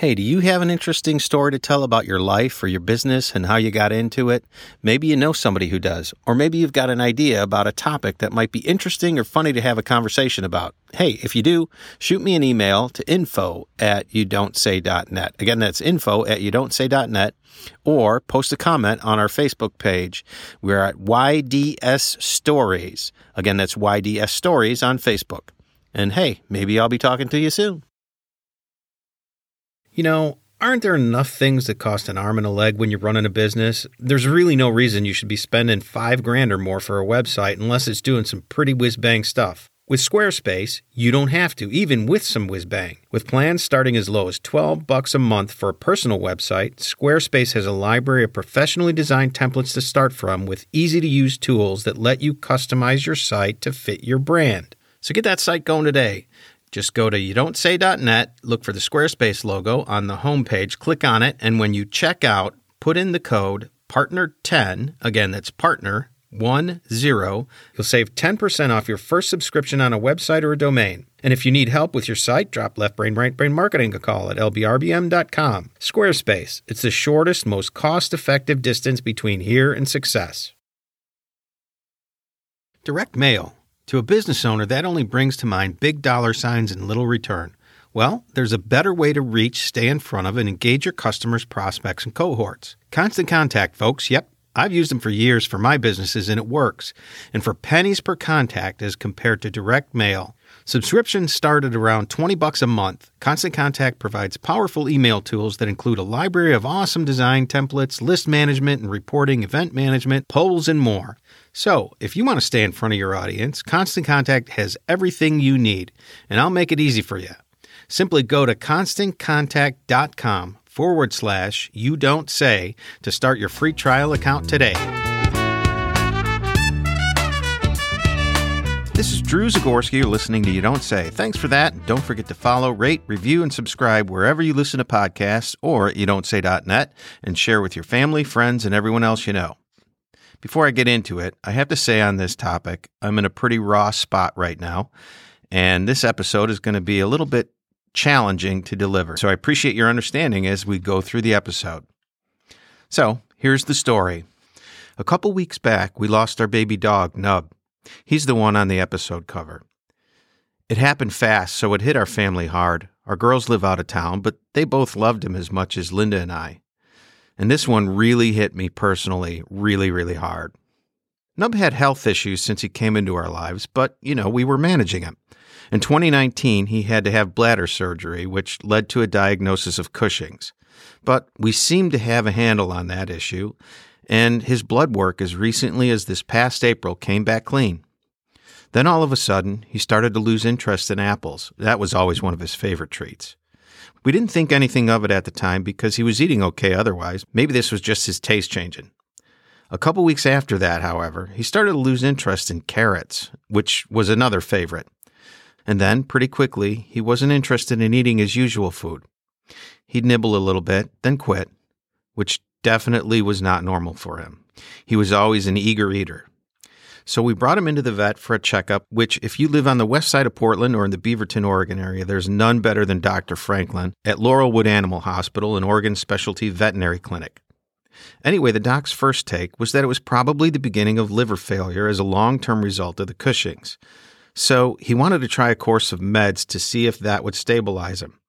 Hey, do you have an interesting story to tell about your life or your business and how you got into it? Maybe you know somebody who does, or maybe you've got an idea about a topic that might be interesting or funny to have a conversation about. Hey, if you do, shoot me an email to info at youdon'tsay.net. Again, that's info at youdon'tsay.net, or post a comment on our Facebook page. We're at YDS Stories. Again, that's YDS Stories on Facebook. And hey, maybe I'll be talking to you soon. You know, aren't there enough things that cost an arm and a leg when you're running a business? There's really no reason you should be spending five grand or more for a website unless it's doing some pretty whiz bang stuff. With Squarespace, you don't have to, even with some whiz bang. With plans starting as low as 12 bucks a month for a personal website, Squarespace has a library of professionally designed templates to start from with easy to use tools that let you customize your site to fit your brand. So get that site going today. Just go to youdon'tsay.net, look for the Squarespace logo on the homepage, click on it, and when you check out, put in the code partner10. Again, that's partner one zero. You'll save 10% off your first subscription on a website or a domain. And if you need help with your site, drop Left Brain Right Brain Marketing a call at lbrbm.com. Squarespace. It's the shortest, most cost-effective distance between here and success. Direct mail. To a business owner, that only brings to mind big dollar signs and little return. Well, there's a better way to reach, stay in front of, and engage your customers, prospects, and cohorts. Constant Contact, folks. Yep, I've used them for years for my businesses and it works. And for pennies per contact as compared to direct mail. Subscriptions start at around 20 bucks a month. Constant Contact provides powerful email tools that include a library of awesome design templates, list management and reporting, event management, polls, and more. So, if you want to stay in front of your audience, Constant Contact has everything you need, and I'll make it easy for you. Simply go to constantcontact.com forward slash you don't say to start your free trial account today. This is Drew Zagorski. You're listening to You Don't Say. Thanks for that. Don't forget to follow, rate, review, and subscribe wherever you listen to podcasts or at youdon'tsay.net and share with your family, friends, and everyone else you know. Before I get into it, I have to say on this topic, I'm in a pretty raw spot right now, and this episode is going to be a little bit challenging to deliver. So I appreciate your understanding as we go through the episode. So here's the story. A couple weeks back, we lost our baby dog, Nub. He's the one on the episode cover. It happened fast, so it hit our family hard. Our girls live out of town, but they both loved him as much as Linda and I. And this one really hit me personally, really, really hard. Nub had health issues since he came into our lives, but, you know, we were managing him. In 2019, he had to have bladder surgery, which led to a diagnosis of Cushing's. But we seemed to have a handle on that issue, and his blood work as recently as this past April came back clean. Then all of a sudden, he started to lose interest in apples. That was always one of his favorite treats. We didn't think anything of it at the time because he was eating okay otherwise. Maybe this was just his taste changing. A couple weeks after that, however, he started to lose interest in carrots, which was another favorite. And then, pretty quickly, he wasn't interested in eating his usual food. He'd nibble a little bit, then quit, which definitely was not normal for him. He was always an eager eater. So we brought him into the vet for a checkup, which, if you live on the west side of Portland or in the Beaverton, Oregon area, there's none better than Dr. Franklin at Laurelwood Animal Hospital and Oregon Specialty Veterinary Clinic. Anyway, the doc's first take was that it was probably the beginning of liver failure as a long term result of the Cushing's. So he wanted to try a course of meds to see if that would stabilize him.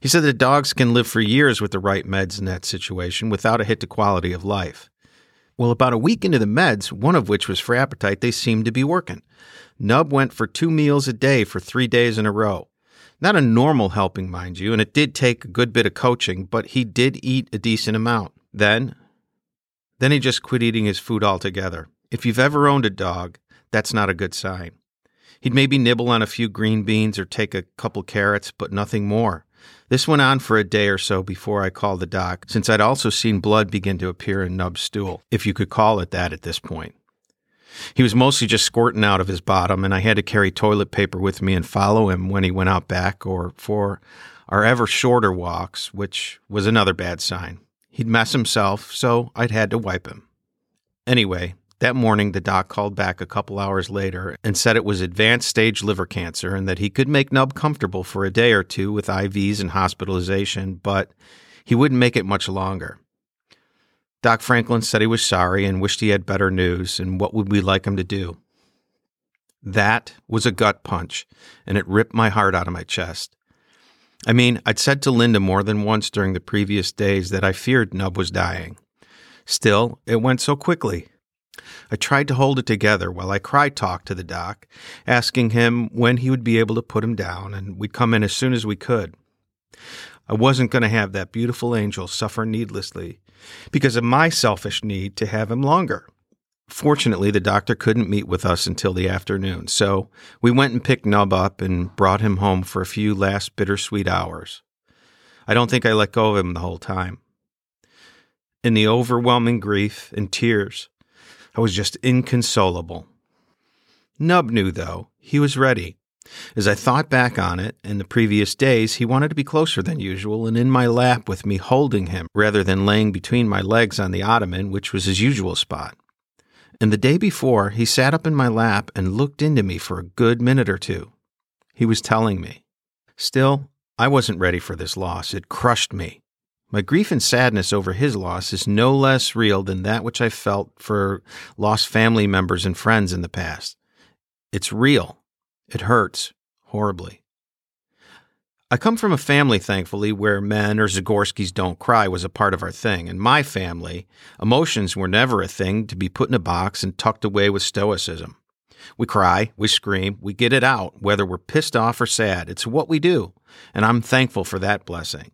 He said that dogs can live for years with the right meds in that situation without a hit to quality of life. Well, about a week into the meds, one of which was for appetite, they seemed to be working. Nub went for two meals a day for three days in a row. Not a normal helping, mind you, and it did take a good bit of coaching, but he did eat a decent amount. Then, then he just quit eating his food altogether. If you've ever owned a dog, that's not a good sign. He'd maybe nibble on a few green beans or take a couple carrots, but nothing more. This went on for a day or so before I called the doc, since I'd also seen blood begin to appear in Nub's stool, if you could call it that at this point. He was mostly just squirting out of his bottom, and I had to carry toilet paper with me and follow him when he went out back or for our ever shorter walks, which was another bad sign. He'd mess himself, so I'd had to wipe him. Anyway, That morning, the doc called back a couple hours later and said it was advanced stage liver cancer and that he could make Nub comfortable for a day or two with IVs and hospitalization, but he wouldn't make it much longer. Doc Franklin said he was sorry and wished he had better news, and what would we like him to do? That was a gut punch, and it ripped my heart out of my chest. I mean, I'd said to Linda more than once during the previous days that I feared Nub was dying. Still, it went so quickly. I tried to hold it together while I cry talked to the doc, asking him when he would be able to put him down, and we'd come in as soon as we could. I wasn't going to have that beautiful angel suffer needlessly because of my selfish need to have him longer. Fortunately, the doctor couldn't meet with us until the afternoon, so we went and picked Nub up and brought him home for a few last bittersweet hours. I don't think I let go of him the whole time. In the overwhelming grief and tears, I was just inconsolable. Nub knew, though. He was ready. As I thought back on it, in the previous days, he wanted to be closer than usual and in my lap with me holding him rather than laying between my legs on the ottoman, which was his usual spot. And the day before, he sat up in my lap and looked into me for a good minute or two. He was telling me. Still, I wasn't ready for this loss. It crushed me. My grief and sadness over his loss is no less real than that which I felt for lost family members and friends in the past. It's real. It hurts horribly. I come from a family, thankfully, where men or Zagorskis don't cry was a part of our thing. In my family, emotions were never a thing to be put in a box and tucked away with stoicism. We cry, we scream, we get it out, whether we're pissed off or sad. It's what we do, and I'm thankful for that blessing.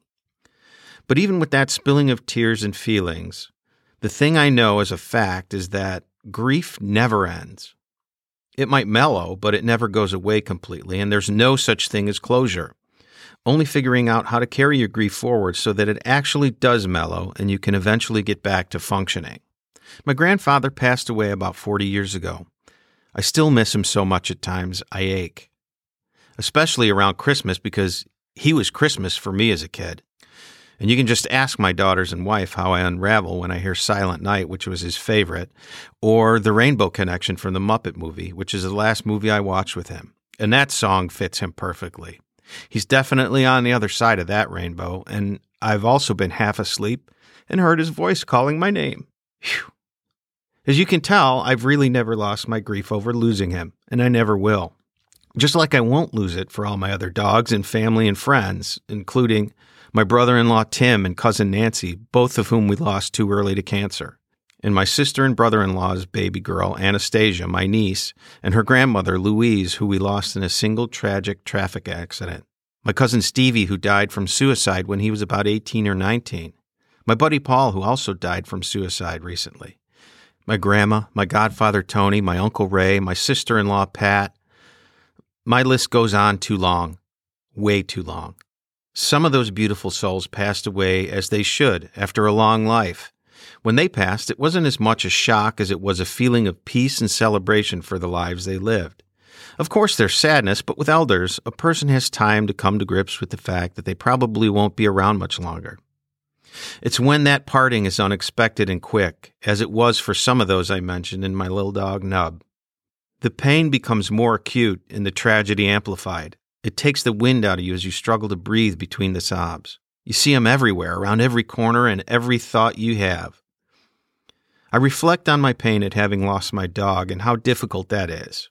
But even with that spilling of tears and feelings, the thing I know as a fact is that grief never ends. It might mellow, but it never goes away completely, and there's no such thing as closure only figuring out how to carry your grief forward so that it actually does mellow and you can eventually get back to functioning. My grandfather passed away about 40 years ago. I still miss him so much at times, I ache. Especially around Christmas because he was Christmas for me as a kid. And you can just ask my daughters and wife how I unravel when I hear Silent Night, which was his favorite, or The Rainbow Connection from the Muppet movie, which is the last movie I watched with him. And that song fits him perfectly. He's definitely on the other side of that rainbow, and I've also been half asleep and heard his voice calling my name. As you can tell, I've really never lost my grief over losing him, and I never will. Just like I won't lose it for all my other dogs and family and friends, including my brother in law Tim and cousin Nancy, both of whom we lost too early to cancer and my sister and brother in law's baby girl, Anastasia, my niece, and her grandmother, Louise, who we lost in a single tragic traffic accident. My cousin Stevie, who died from suicide when he was about 18 or 19. My buddy Paul, who also died from suicide recently. My grandma, my godfather Tony, my uncle Ray, my sister in law Pat. My list goes on too long, way too long. Some of those beautiful souls passed away as they should after a long life. When they passed, it wasn't as much a shock as it was a feeling of peace and celebration for the lives they lived. Of course, there's sadness, but with elders, a person has time to come to grips with the fact that they probably won't be around much longer. It's when that parting is unexpected and quick, as it was for some of those I mentioned in my little dog Nub. The pain becomes more acute and the tragedy amplified. It takes the wind out of you as you struggle to breathe between the sobs. You see them everywhere, around every corner and every thought you have. I reflect on my pain at having lost my dog and how difficult that is.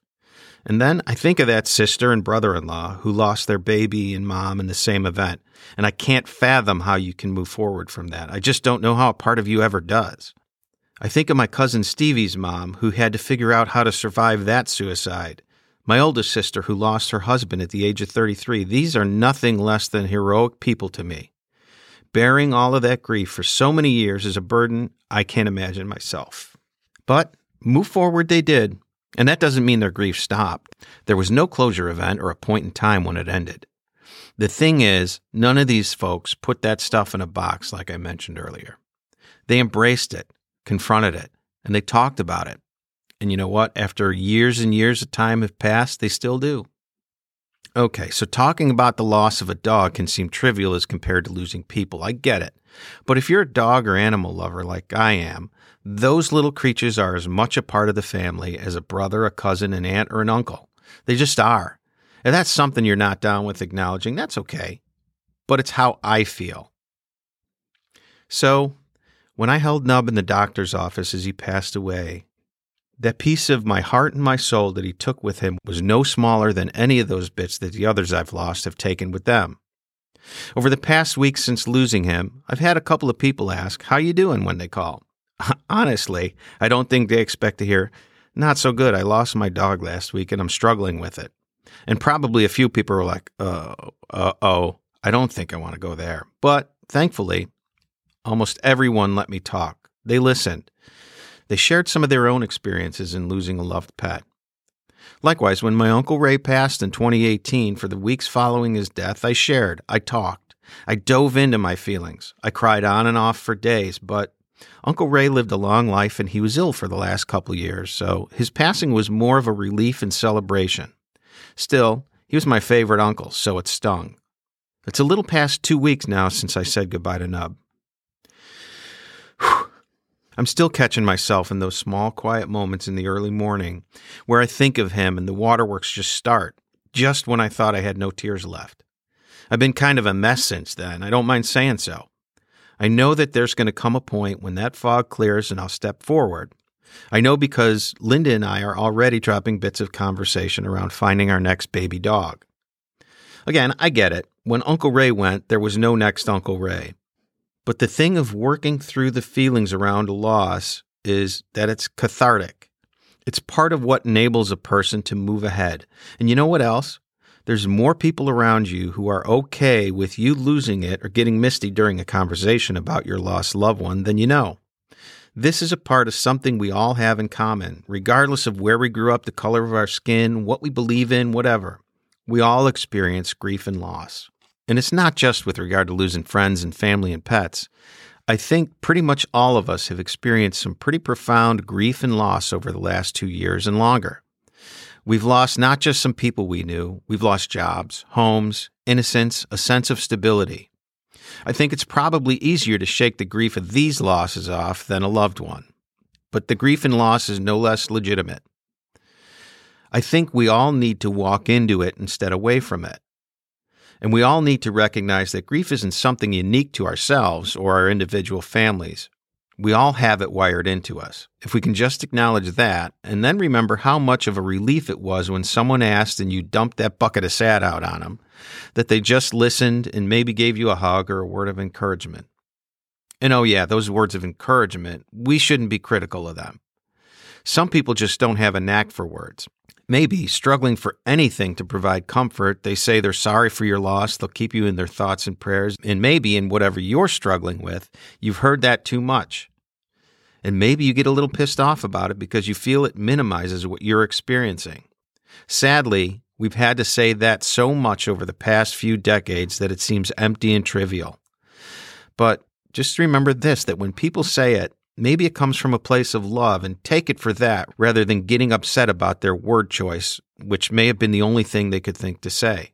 And then I think of that sister and brother in law who lost their baby and mom in the same event, and I can't fathom how you can move forward from that. I just don't know how a part of you ever does. I think of my cousin Stevie's mom who had to figure out how to survive that suicide. My oldest sister who lost her husband at the age of 33. These are nothing less than heroic people to me bearing all of that grief for so many years is a burden I can't imagine myself. But move forward they did, and that doesn't mean their grief stopped. There was no closure event or a point in time when it ended. The thing is, none of these folks put that stuff in a box like I mentioned earlier. They embraced it, confronted it, and they talked about it. And you know what? After years and years of time have passed, they still do. Okay, so talking about the loss of a dog can seem trivial as compared to losing people. I get it. But if you're a dog or animal lover like I am, those little creatures are as much a part of the family as a brother, a cousin, an aunt, or an uncle. They just are. If that's something you're not down with acknowledging, that's okay. But it's how I feel. So, when I held Nub in the doctor's office as he passed away, that piece of my heart and my soul that he took with him was no smaller than any of those bits that the others I've lost have taken with them. Over the past week since losing him, I've had a couple of people ask, "How you doing?" when they call. Honestly, I don't think they expect to hear, "Not so good. I lost my dog last week and I'm struggling with it." And probably a few people are like, "Uh, uh oh, I don't think I want to go there." But thankfully, almost everyone let me talk. They listened they shared some of their own experiences in losing a loved pet. Likewise, when my Uncle Ray passed in 2018, for the weeks following his death, I shared, I talked, I dove into my feelings. I cried on and off for days, but Uncle Ray lived a long life and he was ill for the last couple years, so his passing was more of a relief and celebration. Still, he was my favorite uncle, so it stung. It's a little past two weeks now since I said goodbye to Nub. I'm still catching myself in those small, quiet moments in the early morning where I think of him and the waterworks just start, just when I thought I had no tears left. I've been kind of a mess since then. I don't mind saying so. I know that there's going to come a point when that fog clears and I'll step forward. I know because Linda and I are already dropping bits of conversation around finding our next baby dog. Again, I get it. When Uncle Ray went, there was no next Uncle Ray. But the thing of working through the feelings around loss is that it's cathartic. It's part of what enables a person to move ahead. And you know what else? There's more people around you who are okay with you losing it or getting misty during a conversation about your lost loved one than you know. This is a part of something we all have in common, regardless of where we grew up, the color of our skin, what we believe in, whatever. We all experience grief and loss. And it's not just with regard to losing friends and family and pets. I think pretty much all of us have experienced some pretty profound grief and loss over the last two years and longer. We've lost not just some people we knew, we've lost jobs, homes, innocence, a sense of stability. I think it's probably easier to shake the grief of these losses off than a loved one. But the grief and loss is no less legitimate. I think we all need to walk into it instead of away from it. And we all need to recognize that grief isn't something unique to ourselves or our individual families. We all have it wired into us. If we can just acknowledge that, and then remember how much of a relief it was when someone asked and you dumped that bucket of sad out on them, that they just listened and maybe gave you a hug or a word of encouragement. And oh, yeah, those words of encouragement, we shouldn't be critical of them. Some people just don't have a knack for words. Maybe struggling for anything to provide comfort, they say they're sorry for your loss, they'll keep you in their thoughts and prayers, and maybe in whatever you're struggling with, you've heard that too much. And maybe you get a little pissed off about it because you feel it minimizes what you're experiencing. Sadly, we've had to say that so much over the past few decades that it seems empty and trivial. But just remember this that when people say it, Maybe it comes from a place of love and take it for that rather than getting upset about their word choice, which may have been the only thing they could think to say.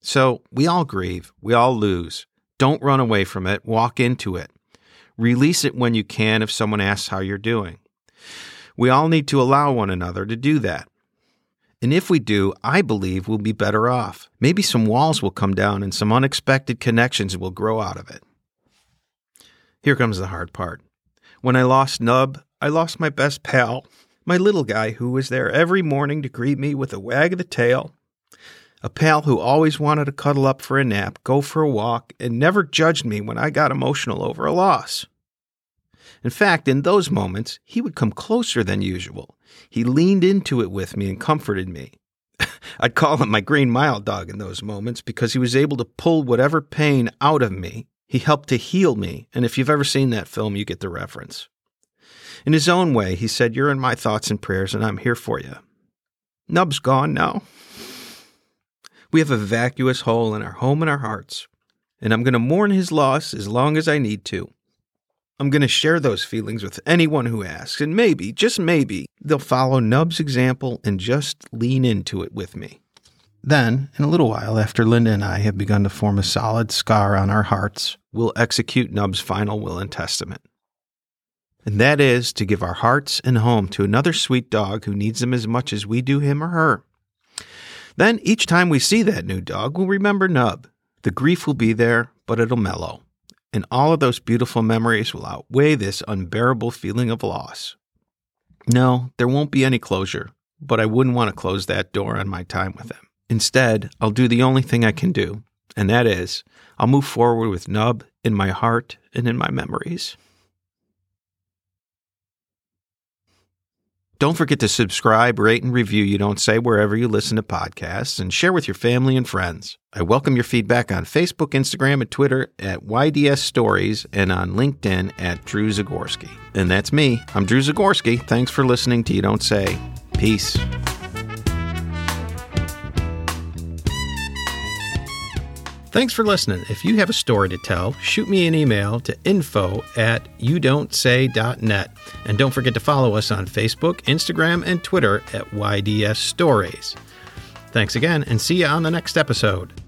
So we all grieve, we all lose. Don't run away from it, walk into it. Release it when you can if someone asks how you're doing. We all need to allow one another to do that. And if we do, I believe we'll be better off. Maybe some walls will come down and some unexpected connections will grow out of it. Here comes the hard part. When I lost Nub, I lost my best pal, my little guy who was there every morning to greet me with a wag of the tail. A pal who always wanted to cuddle up for a nap, go for a walk, and never judged me when I got emotional over a loss. In fact, in those moments, he would come closer than usual. He leaned into it with me and comforted me. I'd call him my green mile dog in those moments because he was able to pull whatever pain out of me he helped to heal me, and if you've ever seen that film, you get the reference. In his own way, he said, You're in my thoughts and prayers, and I'm here for you. Nub's gone now. We have a vacuous hole in our home and our hearts, and I'm going to mourn his loss as long as I need to. I'm going to share those feelings with anyone who asks, and maybe, just maybe, they'll follow Nub's example and just lean into it with me. Then, in a little while after Linda and I have begun to form a solid scar on our hearts, we'll execute Nub's final will and testament. And that is to give our hearts and home to another sweet dog who needs them as much as we do him or her. Then, each time we see that new dog, we'll remember Nub. The grief will be there, but it'll mellow. And all of those beautiful memories will outweigh this unbearable feeling of loss. No, there won't be any closure, but I wouldn't want to close that door on my time with him. Instead, I'll do the only thing I can do, and that is, I'll move forward with Nub in my heart and in my memories. Don't forget to subscribe, rate, and review You Don't Say wherever you listen to podcasts and share with your family and friends. I welcome your feedback on Facebook, Instagram, and Twitter at YDS Stories and on LinkedIn at Drew Zagorski. And that's me. I'm Drew Zagorski. Thanks for listening to You Don't Say. Peace. Thanks for listening. If you have a story to tell, shoot me an email to info at youdon'tsay.net. And don't forget to follow us on Facebook, Instagram, and Twitter at YDS Stories. Thanks again, and see you on the next episode.